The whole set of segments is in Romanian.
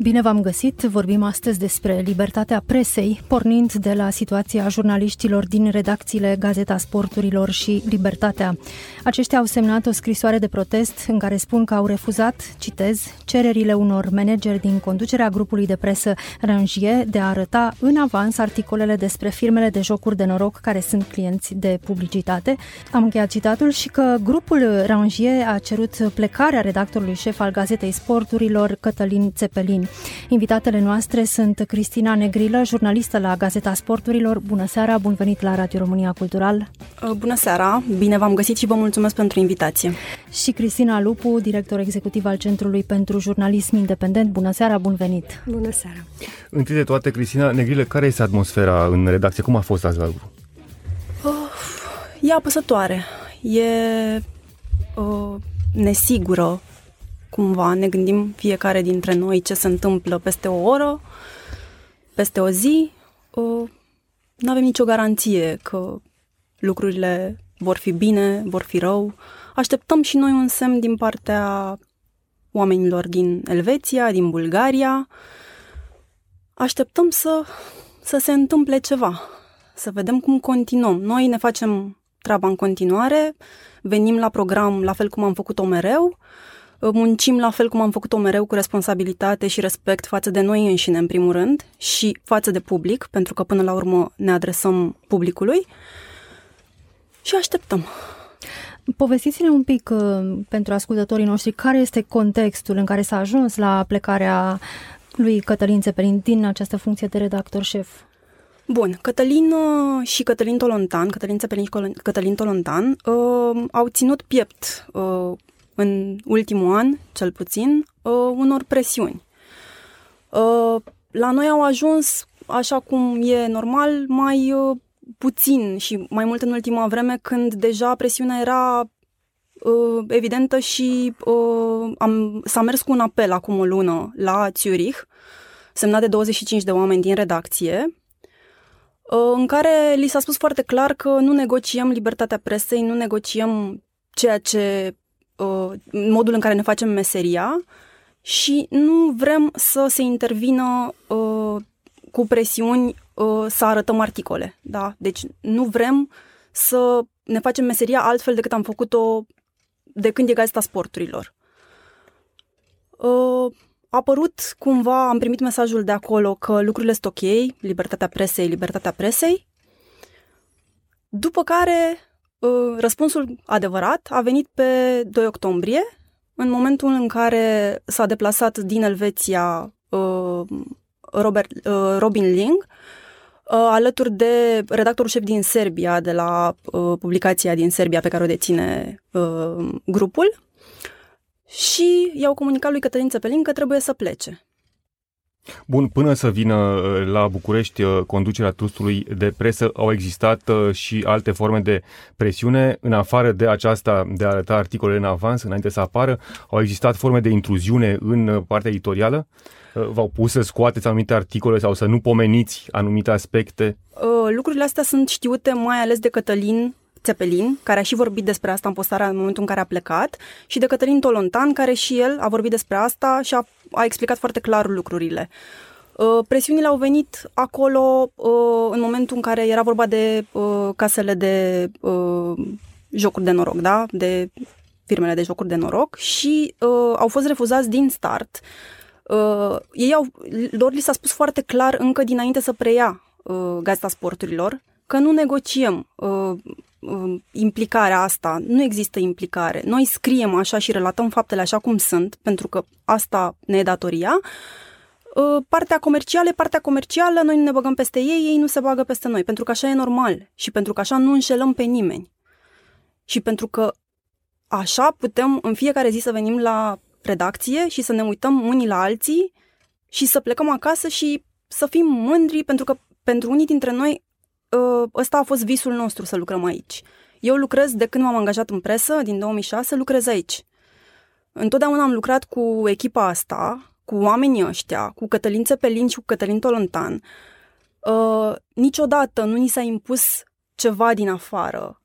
Bine v-am găsit! Vorbim astăzi despre libertatea presei, pornind de la situația jurnaliștilor din redacțiile Gazeta Sporturilor și Libertatea. Aceștia au semnat o scrisoare de protest în care spun că au refuzat, citez, cererile unor manageri din conducerea grupului de presă Rangier de a arăta în avans articolele despre firmele de jocuri de noroc care sunt clienți de publicitate. Am încheiat citatul și că grupul Rangier a cerut plecarea redactorului șef al Gazetei Sporturilor, Cătălin Țepelin. Invitatele noastre sunt Cristina Negrilă, jurnalistă la Gazeta Sporturilor. Bună seara, bun venit la Radio România Cultural. Uh, bună seara, bine v-am găsit și vă mulțumesc pentru invitație. Și Cristina Lupu, director executiv al Centrului pentru Jurnalism Independent. Bună seara, bun venit. Bună seara. Întâi de toate, Cristina Negrilă, care este atmosfera în redacție? Cum a fost azi la lucru? Uh, e apăsătoare, e uh, nesigură, cumva ne gândim fiecare dintre noi ce se întâmplă peste o oră, peste o zi, nu avem nicio garanție că lucrurile vor fi bine, vor fi rău. Așteptăm și noi un semn din partea oamenilor din Elveția, din Bulgaria. Așteptăm să, să se întâmple ceva, să vedem cum continuăm. Noi ne facem treaba în continuare, venim la program la fel cum am făcut-o mereu, muncim la fel cum am făcut-o mereu cu responsabilitate și respect față de noi înșine, în primul rând, și față de public, pentru că până la urmă ne adresăm publicului și așteptăm. Povestiți-ne un pic uh, pentru ascultătorii noștri care este contextul în care s-a ajuns la plecarea lui Cătălin Țepelin din această funcție de redactor șef. Bun, Cătălin uh, și Cătălin Tolontan, Cătălin Țepelin și Cătălin Tolontan, uh, au ținut piept uh, în ultimul an, cel puțin, uh, unor presiuni. Uh, la noi au ajuns, așa cum e normal, mai uh, puțin și mai mult în ultima vreme, când deja presiunea era uh, evidentă și uh, am, s-a mers cu un apel acum o lună la Zurich, semnat de 25 de oameni din redacție, uh, în care li s-a spus foarte clar că nu negociem libertatea presei, nu negociem ceea ce uh, modul în care ne facem meseria și nu vrem să se intervină uh, cu presiuni uh, să arătăm articole. Da? Deci nu vrem să ne facem meseria altfel decât am făcut-o de când e Gazeta Sporturilor. Uh, a apărut cumva, am primit mesajul de acolo că lucrurile sunt ok, libertatea presei, libertatea presei, după care Uh, răspunsul adevărat a venit pe 2 octombrie, în momentul în care s-a deplasat din Elveția uh, Robert, uh, Robin Ling, alături de redactorul șef din Serbia, de la publicația din Serbia pe care o deține grupul, și i-au comunicat lui Cătălin Țepelin că trebuie să plece. Bun, până să vină uh, la București uh, conducerea trustului de presă, au existat uh, și alte forme de presiune, în afară de aceasta de a arăta articole în avans, înainte să apară, au existat forme de intruziune în partea editorială? V-au pus să scoateți anumite articole sau să nu pomeniți anumite aspecte? Lucrurile astea sunt știute mai ales de Cătălin Țepelin, care a și vorbit despre asta în postarea în momentul în care a plecat, și de Cătălin Tolontan, care și el a vorbit despre asta și a, a explicat foarte clar lucrurile. Uh, presiunile au venit acolo uh, în momentul în care era vorba de uh, casele de jocuri de noroc, da? De firmele de jocuri de noroc și au fost refuzați din start. Ei au, lor li s-a spus foarte clar încă dinainte să preia Gazeta Sporturilor că nu negociem uh, uh, implicarea asta. Nu există implicare. Noi scriem așa și relatăm faptele așa cum sunt, pentru că asta ne e datoria. Uh, partea comercială e partea comercială, noi nu ne băgăm peste ei, ei nu se bagă peste noi, pentru că așa e normal și pentru că așa nu înșelăm pe nimeni. Și pentru că așa putem în fiecare zi să venim la redacție și să ne uităm unii la alții și să plecăm acasă și să fim mândri pentru că pentru unii dintre noi Ă, ăsta a fost visul nostru să lucrăm aici. Eu lucrez de când m-am angajat în presă, din 2006, lucrez aici. Întotdeauna am lucrat cu echipa asta, cu oamenii ăștia, cu Cătălin Țepelin și cu Cătălin Tolontan, uh, niciodată nu ni s-a impus ceva din afară.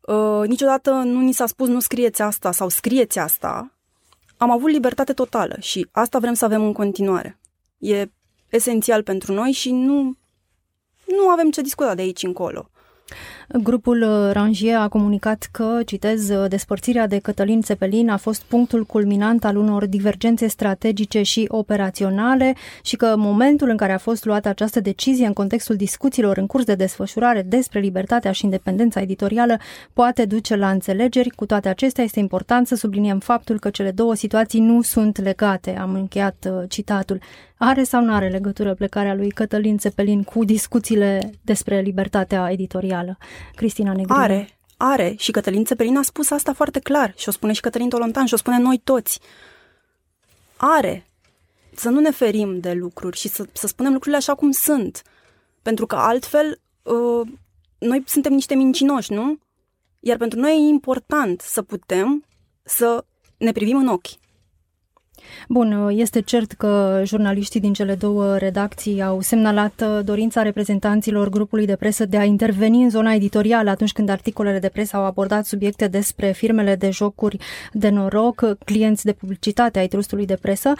Uh, niciodată nu ni s-a spus nu scrieți asta sau scrieți asta. Am avut libertate totală și asta vrem să avem în continuare. E esențial pentru noi și nu, nu avem ce discuta de aici încolo. Grupul uh, Rangier a comunicat că, citez, uh, despărțirea de Cătălin Țepelin a fost punctul culminant al unor divergențe strategice și operaționale și că momentul în care a fost luată această decizie în contextul discuțiilor în curs de desfășurare despre libertatea și independența editorială poate duce la înțelegeri. Cu toate acestea, este important să subliniem faptul că cele două situații nu sunt legate. Am încheiat uh, citatul. Are sau nu are legătură plecarea lui Cătălin Țepelin cu discuțiile despre libertatea editorială? Cristina Negru. Are, are. Și Cătălin Țepelin a spus asta foarte clar. Și o spune și Cătălin Tolontan și o spune noi toți. Are. Să nu ne ferim de lucruri și să, să spunem lucrurile așa cum sunt. Pentru că altfel uh, noi suntem niște mincinoși, nu? Iar pentru noi e important să putem să ne privim în ochi Bun, este cert că jurnaliștii din cele două redacții au semnalat uh, dorința reprezentanților grupului de presă de a interveni în zona editorială atunci când articolele de presă au abordat subiecte despre firmele de jocuri de noroc, clienți de publicitate ai trustului de presă.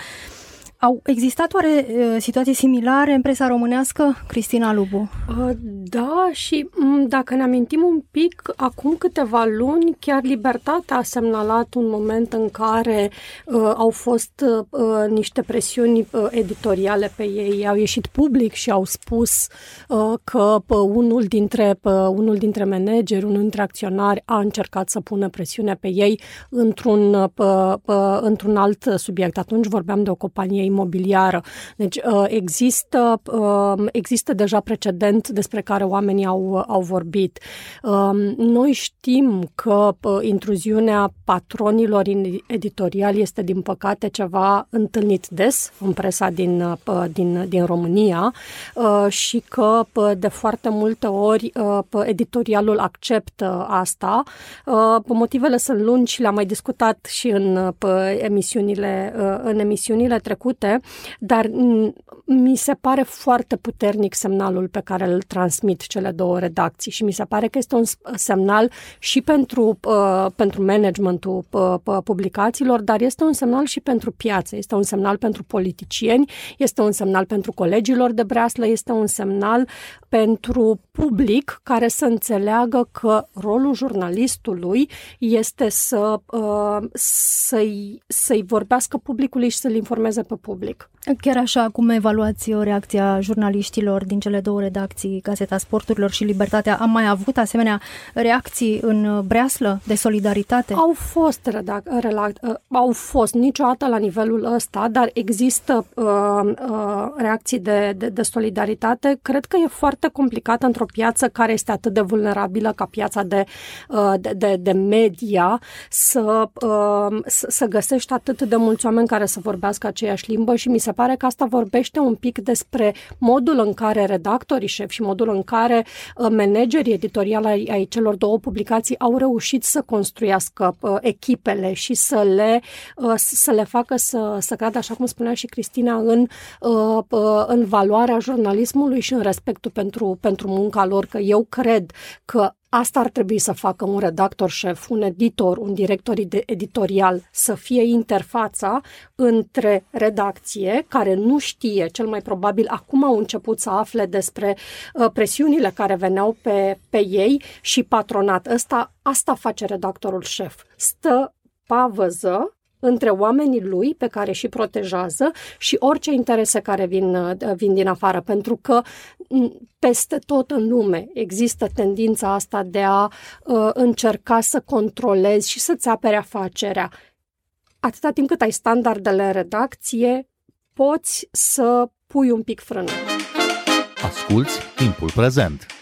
Au existat oare uh, situații similare în presa românească, Cristina Lubu? Uh, da, și mm, dacă ne amintim un pic, acum câteva luni, chiar Libertatea a semnalat un moment în care uh, au fost uh, niște presiuni uh, editoriale pe ei. Au ieșit public și au spus uh, că uh, unul, dintre, uh, unul dintre manageri, unul dintre acționari a încercat să pună presiune pe ei într-un, uh, uh, într-un alt subiect. Atunci vorbeam de o companie imobiliară. Deci uh, există, uh, există deja precedent despre care oamenii au, au vorbit. Um, noi știm că uh, intruziunea patronilor editoriali este, din păcate, ceva întâlnit des în presa din, din, din România și că de foarte multe ori editorialul acceptă asta. Motivele sunt lungi și le-am mai discutat și în emisiunile, în emisiunile trecute multe, dar mi se pare foarte puternic semnalul pe care îl transmit cele două redacții și mi se pare că este un semnal și pentru, uh, pentru managementul uh, publicațiilor, dar este un semnal și pentru piață, este un semnal pentru politicieni, este un semnal pentru colegilor de breaslă, este un semnal pentru public care să înțeleagă că rolul jurnalistului este să, uh, să-i, să-i vorbească publicului și să-l informeze pe public. публик. Chiar așa, cum evaluați reacția jurnaliștilor din cele două redacții, Gazeta Sporturilor și Libertatea? Am mai avut asemenea reacții în breaslă de solidaritate? Au fost, redac- rela- uh, au fost niciodată la nivelul ăsta, dar există uh, uh, reacții de, de, de solidaritate. Cred că e foarte complicat într-o piață care este atât de vulnerabilă ca piața de, uh, de, de, de media să, uh, să, să găsești atât de mulți oameni care să vorbească aceeași limbă și mi se pare că asta vorbește un pic despre modul în care redactorii șef și modul în care uh, managerii editoriali ai, ai celor două publicații au reușit să construiască uh, echipele și să le, uh, să le facă să, să creadă, așa cum spunea și Cristina, în, uh, uh, în valoarea jurnalismului și în respectul pentru, pentru munca lor, că eu cred că Asta ar trebui să facă un redactor șef, un editor, un director editorial, să fie interfața între redacție, care nu știe, cel mai probabil acum au început să afle despre uh, presiunile care veneau pe, pe ei și patronat. Asta, asta face redactorul șef. Stă pavăză între oamenii lui pe care și protejează și orice interese care vin, uh, vin din afară, pentru că peste tot în lume există tendința asta de a uh, încerca să controlezi și să-ți apere afacerea. Atâta timp cât ai standardele în redacție, poți să pui un pic frână. Asculți timpul prezent!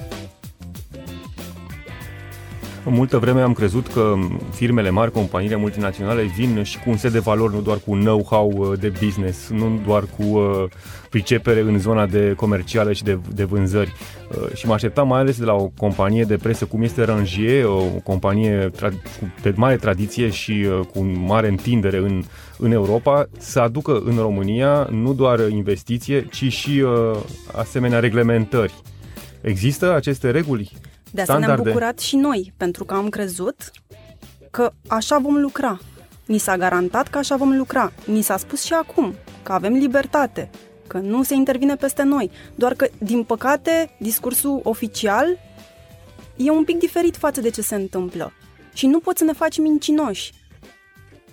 În multă vreme am crezut că firmele mari, companiile multinaționale vin și cu un set de valori, nu doar cu know-how uh, de business, nu doar cu uh, pricepere în zona de comercială și de, de vânzări. Uh, și mă așteptam mai ales de la o companie de presă cum este Rangier, o companie de mare tradiție și cu mare întindere în, în Europa, să aducă în România nu doar investiție, ci și asemenea reglementări. Există aceste reguli? De asta ne-am bucurat și noi, pentru că am crezut că așa vom lucra. Ni s-a garantat că așa vom lucra. Ni s-a spus și acum că avem libertate, că nu se intervine peste noi. Doar că, din păcate, discursul oficial e un pic diferit față de ce se întâmplă. Și nu poți să ne faci mincinoși.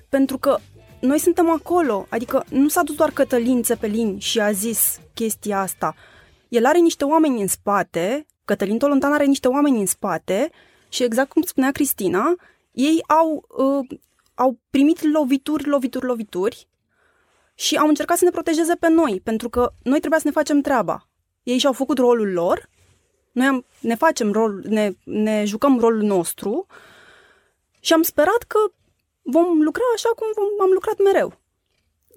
Pentru că noi suntem acolo, adică nu s-a dus doar Cătălin Țepelin și a zis chestia asta. El are niște oameni în spate Cătălin Tolontan are niște oameni în spate și exact cum spunea Cristina, ei au, uh, au primit lovituri, lovituri, lovituri și au încercat să ne protejeze pe noi, pentru că noi trebuia să ne facem treaba. Ei și-au făcut rolul lor, noi am, ne facem rol, ne, ne jucăm rolul nostru și am sperat că vom lucra așa cum vom, am lucrat mereu.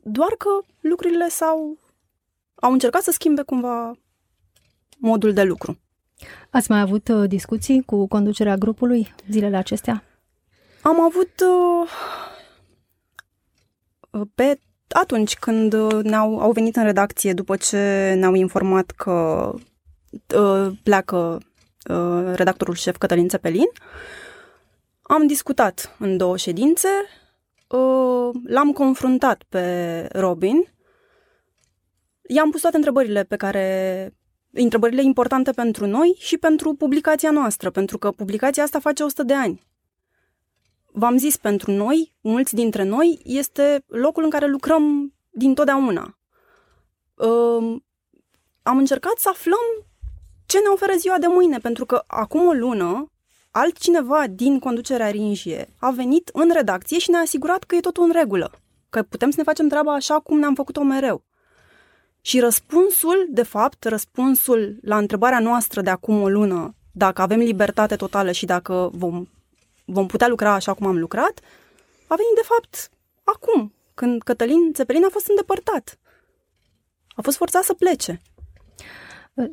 Doar că lucrurile s-au au încercat să schimbe cumva modul de lucru. Ați mai avut uh, discuții cu conducerea grupului zilele acestea? Am avut uh, uh, pe atunci când ne-au au venit în redacție după ce ne-au informat că pleacă redactorul șef Cătălin Țepelin, am discutat în două ședințe, l-am confruntat pe Robin, i-am pus toate întrebările pe care întrebările importante pentru noi și pentru publicația noastră, pentru că publicația asta face 100 de ani. V-am zis, pentru noi, mulți dintre noi, este locul în care lucrăm din totdeauna. Uh, am încercat să aflăm ce ne oferă ziua de mâine, pentru că acum o lună, altcineva din conducerea Ringie a venit în redacție și ne-a asigurat că e totul în regulă, că putem să ne facem treaba așa cum ne-am făcut-o mereu. Și răspunsul, de fapt, răspunsul la întrebarea noastră de acum o lună, dacă avem libertate totală și dacă vom, vom putea lucra așa cum am lucrat, a venit, de fapt, acum, când Cătălin Țepelin a fost îndepărtat. A fost forțat să plece.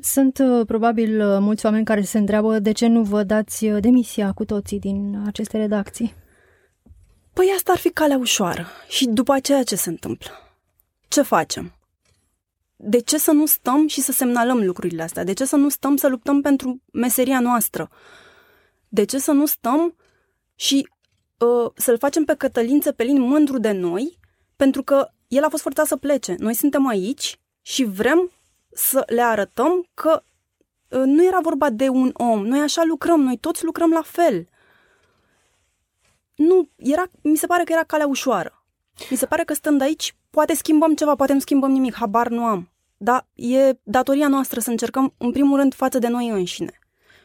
Sunt uh, probabil uh, mulți oameni care se întreabă de ce nu vă dați uh, demisia cu toții din aceste redacții. Păi asta ar fi calea ușoară. Și după aceea ce se întâmplă? Ce facem? De ce să nu stăm și să semnalăm lucrurile astea? De ce să nu stăm să luptăm pentru meseria noastră? De ce să nu stăm și uh, să-l facem pe Cătălin Țepelin mândru de noi, pentru că el a fost forțat să plece. Noi suntem aici și vrem să le arătăm că uh, nu era vorba de un om. Noi așa lucrăm, noi toți lucrăm la fel. Nu, era, mi se pare că era calea ușoară. Mi se pare că stând aici Poate schimbăm ceva, poate nu schimbăm nimic, habar nu am. Dar e datoria noastră să încercăm, în primul rând, față de noi înșine.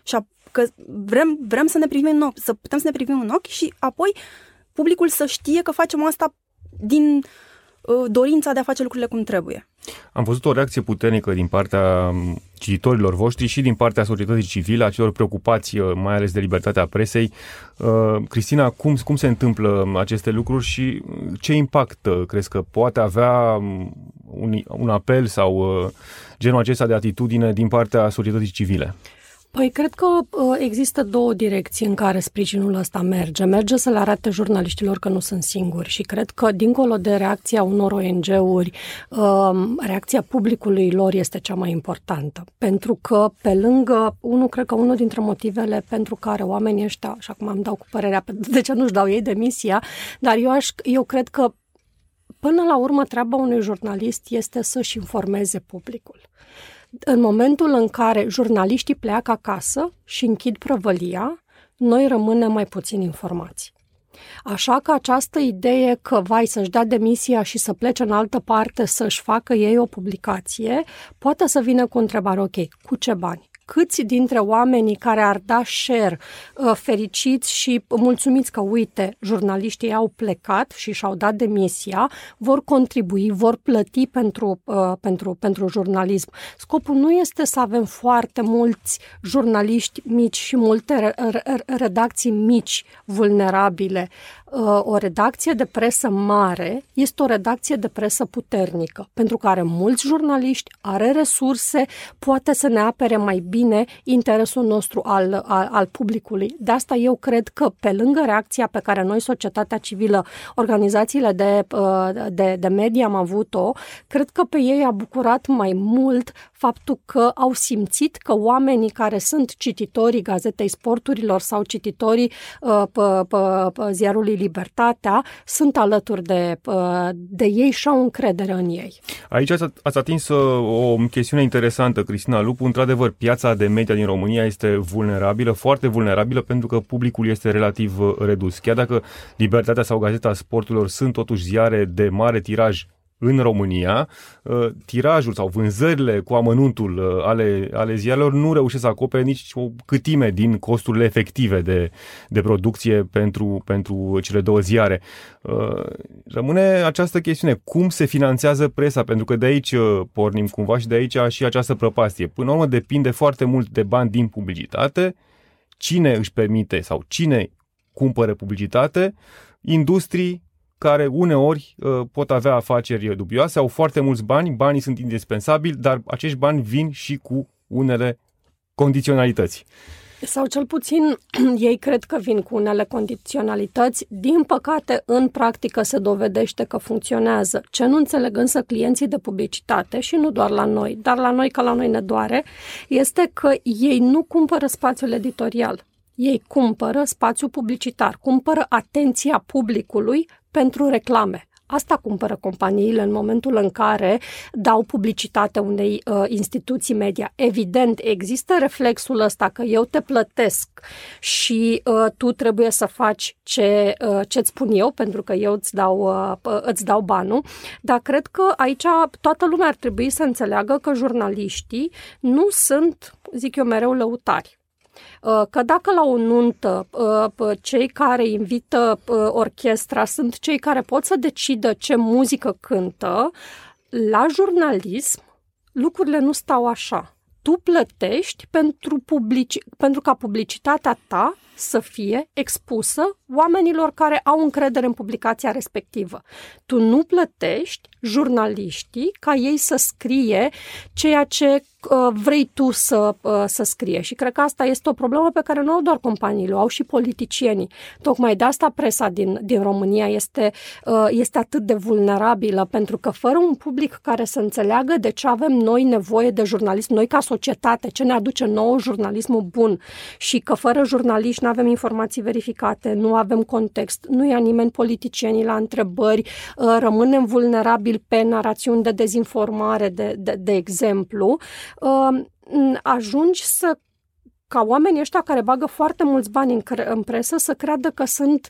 Și că vrem, vrem să ne privim în ochi, să putem să ne privim în ochi și apoi publicul să știe că facem asta din uh, dorința de a face lucrurile cum trebuie. Am văzut o reacție puternică din partea cititorilor voștri și din partea societății civile, a celor preocupați uh, mai ales de libertatea presei. Uh, Cristina, cum, cum se întâmplă aceste lucruri și ce impact uh, crezi că poate avea um, un, un apel sau genul acesta de atitudine din partea societății civile? Păi cred că uh, există două direcții în care sprijinul ăsta merge. Merge să le arate jurnaliștilor că nu sunt singuri și cred că dincolo de reacția unor ONG-uri, um, reacția publicului lor este cea mai importantă. Pentru că pe lângă, unul cred că unul dintre motivele pentru care oamenii ăștia, așa cum am dau cu părerea, de ce nu-și dau ei demisia, dar eu, aș, eu cred că Până la urmă, treaba unui jurnalist este să-și informeze publicul în momentul în care jurnaliștii pleacă acasă și închid prăvălia, noi rămânem mai puțin informați. Așa că această idee că vai să-și dea demisia și să plece în altă parte să-și facă ei o publicație, poate să vină cu întrebare, ok, cu ce bani? Câți dintre oamenii care ar da share uh, fericiți și mulțumiți că, uite, jurnaliștii au plecat și și-au dat demisia, vor contribui, vor plăti pentru, uh, pentru, pentru jurnalism. Scopul nu este să avem foarte mulți jurnaliști mici și multe redacții mici vulnerabile. Uh, o redacție de presă mare este o redacție de presă puternică, pentru că are mulți jurnaliști, are resurse, poate să ne apere mai bine interesul nostru al, al, al publicului. De asta eu cred că pe lângă reacția pe care noi, societatea civilă, organizațiile de, uh, de, de media am avut-o, cred că pe ei a bucurat mai mult faptul că au simțit că oamenii care sunt cititorii Gazetei Sporturilor sau cititorii uh, pe, pe, pe ziarului Libertatea sunt alături de, uh, de ei și au încredere în ei. Aici ați, ați atins uh, o chestiune interesantă, Cristina Lupu. Într-adevăr, piața de media din România este vulnerabilă, foarte vulnerabilă, pentru că publicul este relativ uh, redus. Chiar dacă Libertatea sau Gazeta Sporturilor sunt totuși ziare de mare tiraj în România, uh, tirajul sau vânzările cu amănuntul uh, ale, ale ziarelor nu reușesc să acopere nici o câtime din costurile efective de, de producție pentru, pentru cele două ziare. Uh, rămâne această chestiune, cum se finanțează presa, pentru că de aici pornim cumva și de aici și această prăpastie. Până la urmă depinde foarte mult de bani din publicitate, cine își permite sau cine cumpără publicitate, industrii, care uneori uh, pot avea afaceri dubioase, au foarte mulți bani, banii sunt indispensabili, dar acești bani vin și cu unele condiționalități. Sau cel puțin ei cred că vin cu unele condiționalități. Din păcate, în practică se dovedește că funcționează. Ce nu înțeleg însă clienții de publicitate, și nu doar la noi, dar la noi ca la noi ne doare, este că ei nu cumpără spațiul editorial. Ei cumpără spațiu publicitar, cumpără atenția publicului pentru reclame. Asta cumpără companiile în momentul în care dau publicitate unei uh, instituții media. Evident, există reflexul ăsta că eu te plătesc și uh, tu trebuie să faci ce uh, ce-ți spun eu, pentru că eu îți dau, uh, îți dau banul, dar cred că aici toată lumea ar trebui să înțeleagă că jurnaliștii nu sunt, zic eu mereu, lăutari Uh, că dacă la o nuntă uh, cei care invită uh, orchestra sunt cei care pot să decidă ce muzică cântă, la jurnalism lucrurile nu stau așa. Tu plătești pentru, publici- pentru ca publicitatea ta să fie expusă oamenilor care au încredere în publicația respectivă. Tu nu plătești jurnaliștii ca ei să scrie ceea ce uh, vrei tu să, uh, să scrie. Și cred că asta este o problemă pe care nu au doar companiile, o au și politicienii. Tocmai de asta presa din, din România este, uh, este atât de vulnerabilă, pentru că fără un public care să înțeleagă de ce avem noi nevoie de jurnalism, noi ca societate, ce ne aduce nou jurnalismul bun și că fără jurnaliști nu avem informații verificate, nu avem context, nu ia nimeni politicienii la întrebări, uh, rămânem vulnerabili pe narațiuni de dezinformare, de, de, de exemplu, uh, ajungi să ca oamenii ăștia care bagă foarte mulți bani în, în presă să creadă că sunt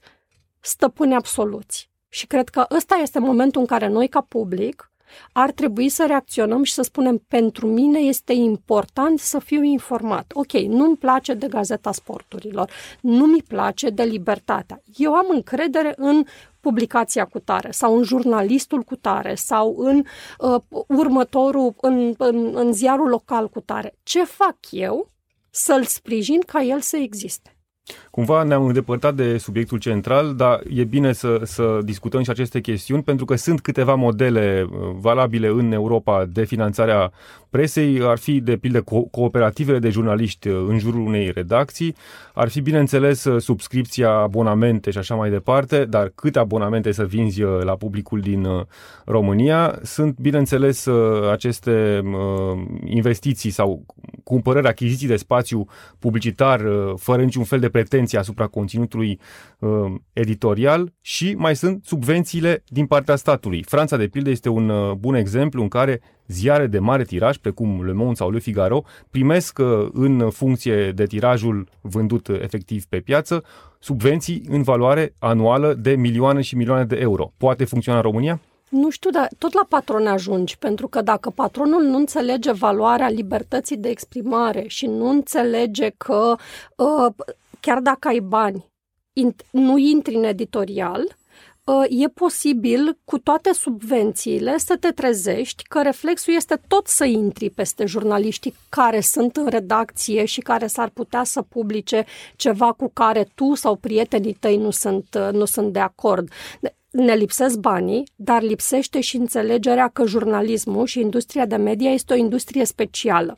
stăpâni absoluți. Și cred că ăsta este momentul în care noi, ca public, ar trebui să reacționăm și să spunem pentru mine este important să fiu informat. Ok, nu-mi place de Gazeta Sporturilor, nu mi place de Libertatea. Eu am încredere în publicația cu tare sau în jurnalistul cu tare sau în uh, următorul, în, în, în ziarul local cu tare. Ce fac eu să-l sprijin ca el să existe? Cumva ne-am îndepărtat de subiectul central, dar e bine să, să discutăm și aceste chestiuni, pentru că sunt câteva modele uh, valabile în Europa de finanțarea presei. Ar fi, de pildă, co- cooperativele de jurnaliști uh, în jurul unei redacții, ar fi, bineînțeles, uh, subscripția, abonamente și așa mai departe, dar câte abonamente să vinzi la publicul din România. Sunt, bineînțeles, aceste investiții sau cumpărări, achiziții de spațiu publicitar fără niciun fel de pretenții asupra conținutului uh, editorial și mai sunt subvențiile din partea statului. Franța, de pildă, este un uh, bun exemplu în care ziare de mare tiraj, precum Le Monde sau Le Figaro, primesc uh, în funcție de tirajul vândut uh, efectiv pe piață subvenții în valoare anuală de milioane și milioane de euro. Poate funcționa în România? Nu știu, dar tot la patron ajungi, pentru că dacă patronul nu înțelege valoarea libertății de exprimare și nu înțelege că uh, chiar dacă ai bani, nu intri în editorial, uh, e posibil cu toate subvențiile să te trezești că reflexul este tot să intri peste jurnaliștii care sunt în redacție și care s-ar putea să publice ceva cu care tu sau prietenii tăi nu sunt, uh, nu sunt de acord ne lipsesc banii, dar lipsește și înțelegerea că jurnalismul și industria de media este o industrie specială.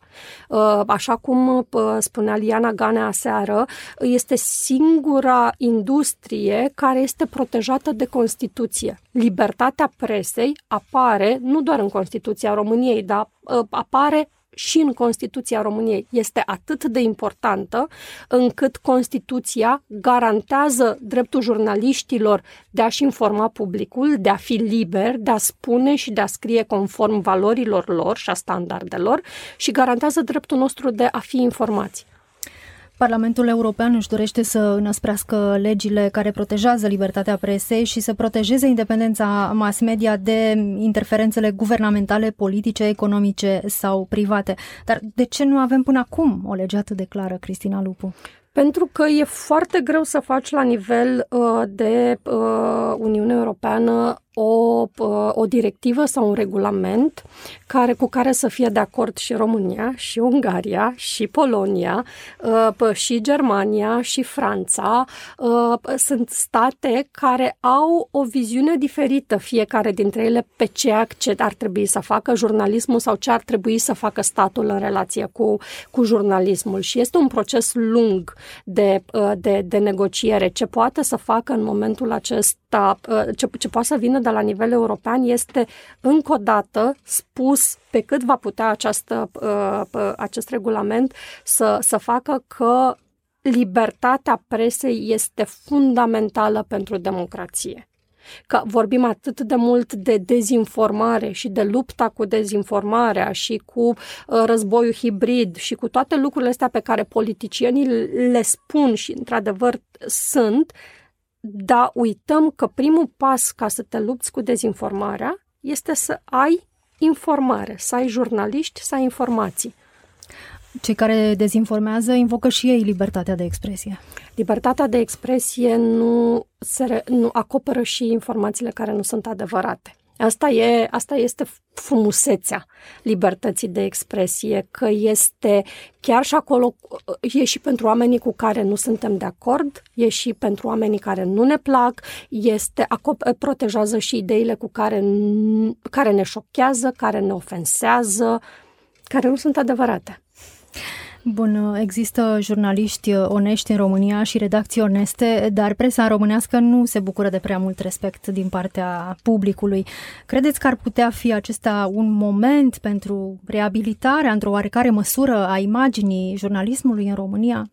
Uh, așa cum uh, spunea Liana Ganea aseară, este singura industrie care este protejată de Constituție. Libertatea presei apare nu doar în Constituția României, dar uh, apare și în Constituția României este atât de importantă încât Constituția garantează dreptul jurnaliștilor de a-și informa publicul, de a fi liber, de a spune și de a scrie conform valorilor lor și a standardelor și garantează dreptul nostru de a fi informați. Parlamentul European își dorește să înăsprească legile care protejează libertatea presei și să protejeze independența mass media de interferențele guvernamentale, politice, economice sau private. Dar de ce nu avem până acum o lege atât de clară, Cristina Lupu? Pentru că e foarte greu să faci la nivel uh, de uh, Uniune Europeană o, o directivă sau un regulament care, cu care să fie de acord și România, și Ungaria, și Polonia, uh, și Germania, și Franța. Uh, sunt state care au o viziune diferită, fiecare dintre ele, pe ce ce ar trebui să facă jurnalismul sau ce ar trebui să facă statul în relație cu, cu jurnalismul. Și este un proces lung de, uh, de, de negociere. Ce poate să facă în momentul acesta, ce, ce poate să vină de la nivel european este încă o dată spus pe cât va putea această, uh, acest regulament să, să facă că libertatea presei este fundamentală pentru democrație. Că vorbim atât de mult de dezinformare și de lupta cu dezinformarea și cu uh, războiul hibrid și cu toate lucrurile astea pe care politicienii le spun și într-adevăr sunt, dar uităm că primul pas ca să te lupți cu dezinformarea este să ai informare, să ai jurnaliști, să ai informații. Cei care dezinformează invocă și ei libertatea de expresie. Libertatea de expresie nu, se, nu acoperă și informațiile care nu sunt adevărate. Asta, e, asta este frumusețea libertății de expresie, că este chiar și acolo, e și pentru oamenii cu care nu suntem de acord, e și pentru oamenii care nu ne plac, este, protejează și ideile cu care, care ne șochează, care ne ofensează, care nu sunt adevărate. Bun, există jurnaliști onești în România și redacții oneste, dar presa românească nu se bucură de prea mult respect din partea publicului. Credeți că ar putea fi acesta un moment pentru reabilitarea, într-o oarecare măsură, a imaginii jurnalismului în România?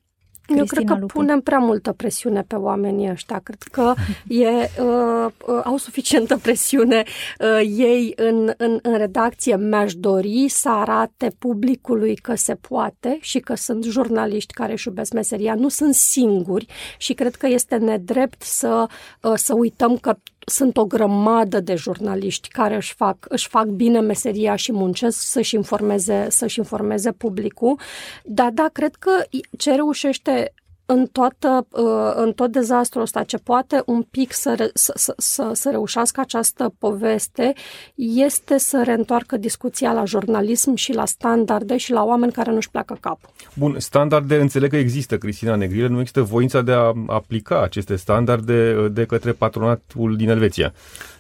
Cristina Eu cred că Lupu. punem prea multă presiune pe oamenii ăștia. Cred că e, uh, uh, au suficientă presiune uh, ei în, în, în redacție. Mi-aș dori să arate publicului că se poate și că sunt jurnaliști care își iubesc meseria. Nu sunt singuri și cred că este nedrept să, uh, să uităm că sunt o grămadă de jurnaliști care își fac, își fac bine meseria și muncesc să-și informeze, să-și informeze publicul. Dar da, cred că ce reușește în, toată, uh, în tot dezastrul ăsta, ce poate un pic să, să, să, să reușească această poveste, este să reîntoarcă discuția la jurnalism și la standarde și la oameni care nu-și pleacă capul. Bun, standarde înțeleg că există, Cristina Negrile, nu există voința de a aplica aceste standarde uh, de către patronatul din Elveția.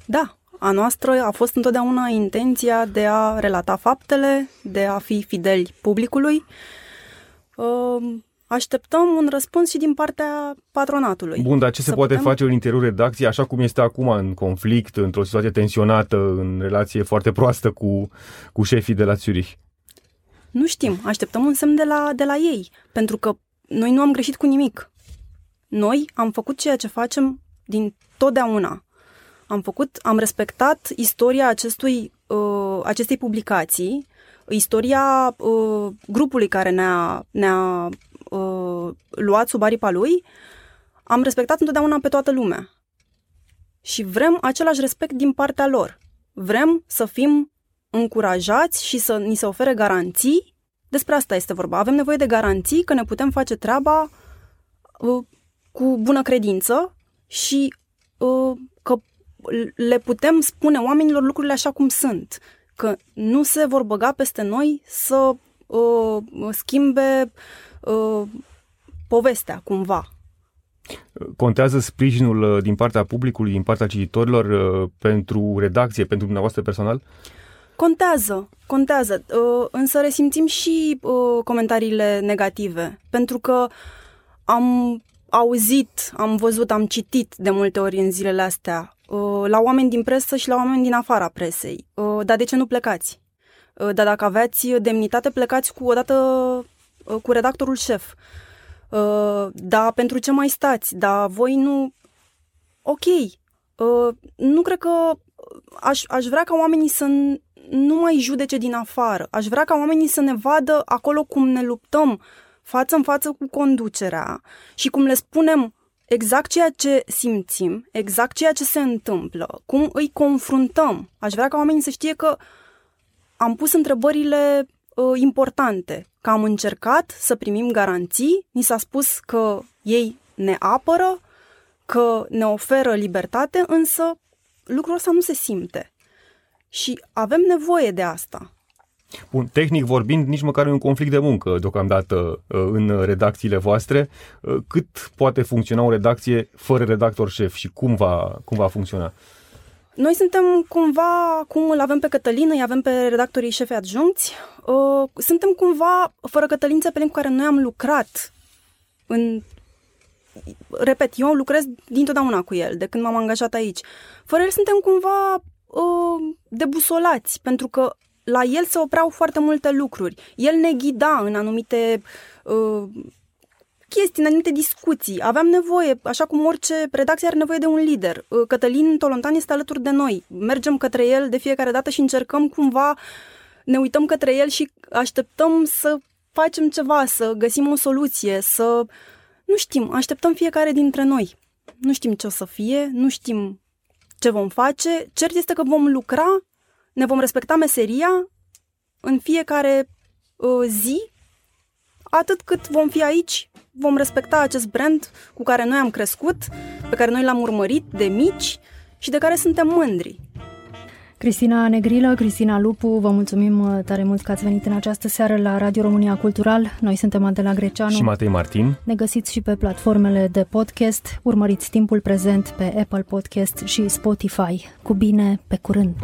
Da, a noastră a fost întotdeauna intenția de a relata faptele, de a fi fideli publicului. Uh, așteptăm un răspuns și din partea patronatului. Bun, dar ce se poate putem... face în interiorul redacției, așa cum este acum în conflict, într-o situație tensionată, în relație foarte proastă cu, cu șefii de la Zurich? Nu știm, așteptăm un semn de la, de la ei, pentru că noi nu am greșit cu nimic. Noi am făcut ceea ce facem din totdeauna. Am făcut, am respectat istoria acestui, uh, acestei publicații, istoria uh, grupului care ne-a, ne-a uh, luat sub aripa lui, am respectat întotdeauna pe toată lumea. Și vrem același respect din partea lor. vrem să fim încurajați și să ni se ofere garanții. Despre asta este vorba. Avem nevoie de garanții că ne putem face treaba uh, cu bună credință și uh, că le putem spune oamenilor lucrurile așa cum sunt. Că nu se vor băga peste noi să uh, schimbe uh, povestea cumva. Contează sprijinul uh, din partea publicului, din partea cititorilor uh, pentru redacție, pentru dumneavoastră personal? Contează, contează, uh, însă resimțim și comentariile negative, pentru că am auzit, am văzut, am citit de multe ori în zilele astea la oameni din presă și la oameni din afara presei. Dar de ce nu plecați? Dar dacă aveați demnitate, plecați cu odată cu redactorul șef. Uh, da, pentru ce mai stați? Da, voi nu... Ok, uh, nu cred că aș, aș vrea ca oamenii să nu mai judece din afară. Aș vrea ca oamenii să ne vadă acolo cum ne luptăm față în față cu conducerea și cum le spunem exact ceea ce simțim, exact ceea ce se întâmplă, cum îi confruntăm. Aș vrea ca oamenii să știe că am pus întrebările uh, importante, că am încercat să primim garanții, ni s-a spus că ei ne apără, că ne oferă libertate, însă lucrul ăsta nu se simte. Și avem nevoie de asta. Bun, tehnic vorbind, nici măcar un conflict de muncă deocamdată uh, în redacțiile voastre. Uh, cât poate funcționa o redacție fără redactor șef și cum va, cum va funcționa? Noi suntem cumva, cum îl avem pe Cătălin, îi avem pe redactorii șefi adjuncți, uh, suntem cumva, fără Cătălin Țepelin, cu care noi am lucrat în... Repet, eu lucrez dintotdeauna cu el, de când m-am angajat aici. Fără el suntem cumva uh, debusolați, pentru că la el se opreau foarte multe lucruri. El ne ghida în anumite uh, chestii, în anumite discuții. Aveam nevoie, așa cum orice redacție are nevoie de un lider. Uh, Cătălin Tolontan este alături de noi. Mergem către el de fiecare dată și încercăm cumva, ne uităm către el și așteptăm să facem ceva, să găsim o soluție, să... Nu știm, așteptăm fiecare dintre noi. Nu știm ce o să fie, nu știm ce vom face. Cert este că vom lucra, ne vom respecta meseria în fiecare uh, zi, atât cât vom fi aici, vom respecta acest brand cu care noi am crescut, pe care noi l-am urmărit de mici și de care suntem mândri. Cristina Negrilă, Cristina Lupu, vă mulțumim uh, tare mult că ați venit în această seară la Radio România Cultural. Noi suntem Adela Greceanu și Matei Martin. Ne găsiți și pe platformele de podcast. Urmăriți timpul prezent pe Apple Podcast și Spotify. Cu bine, pe curând!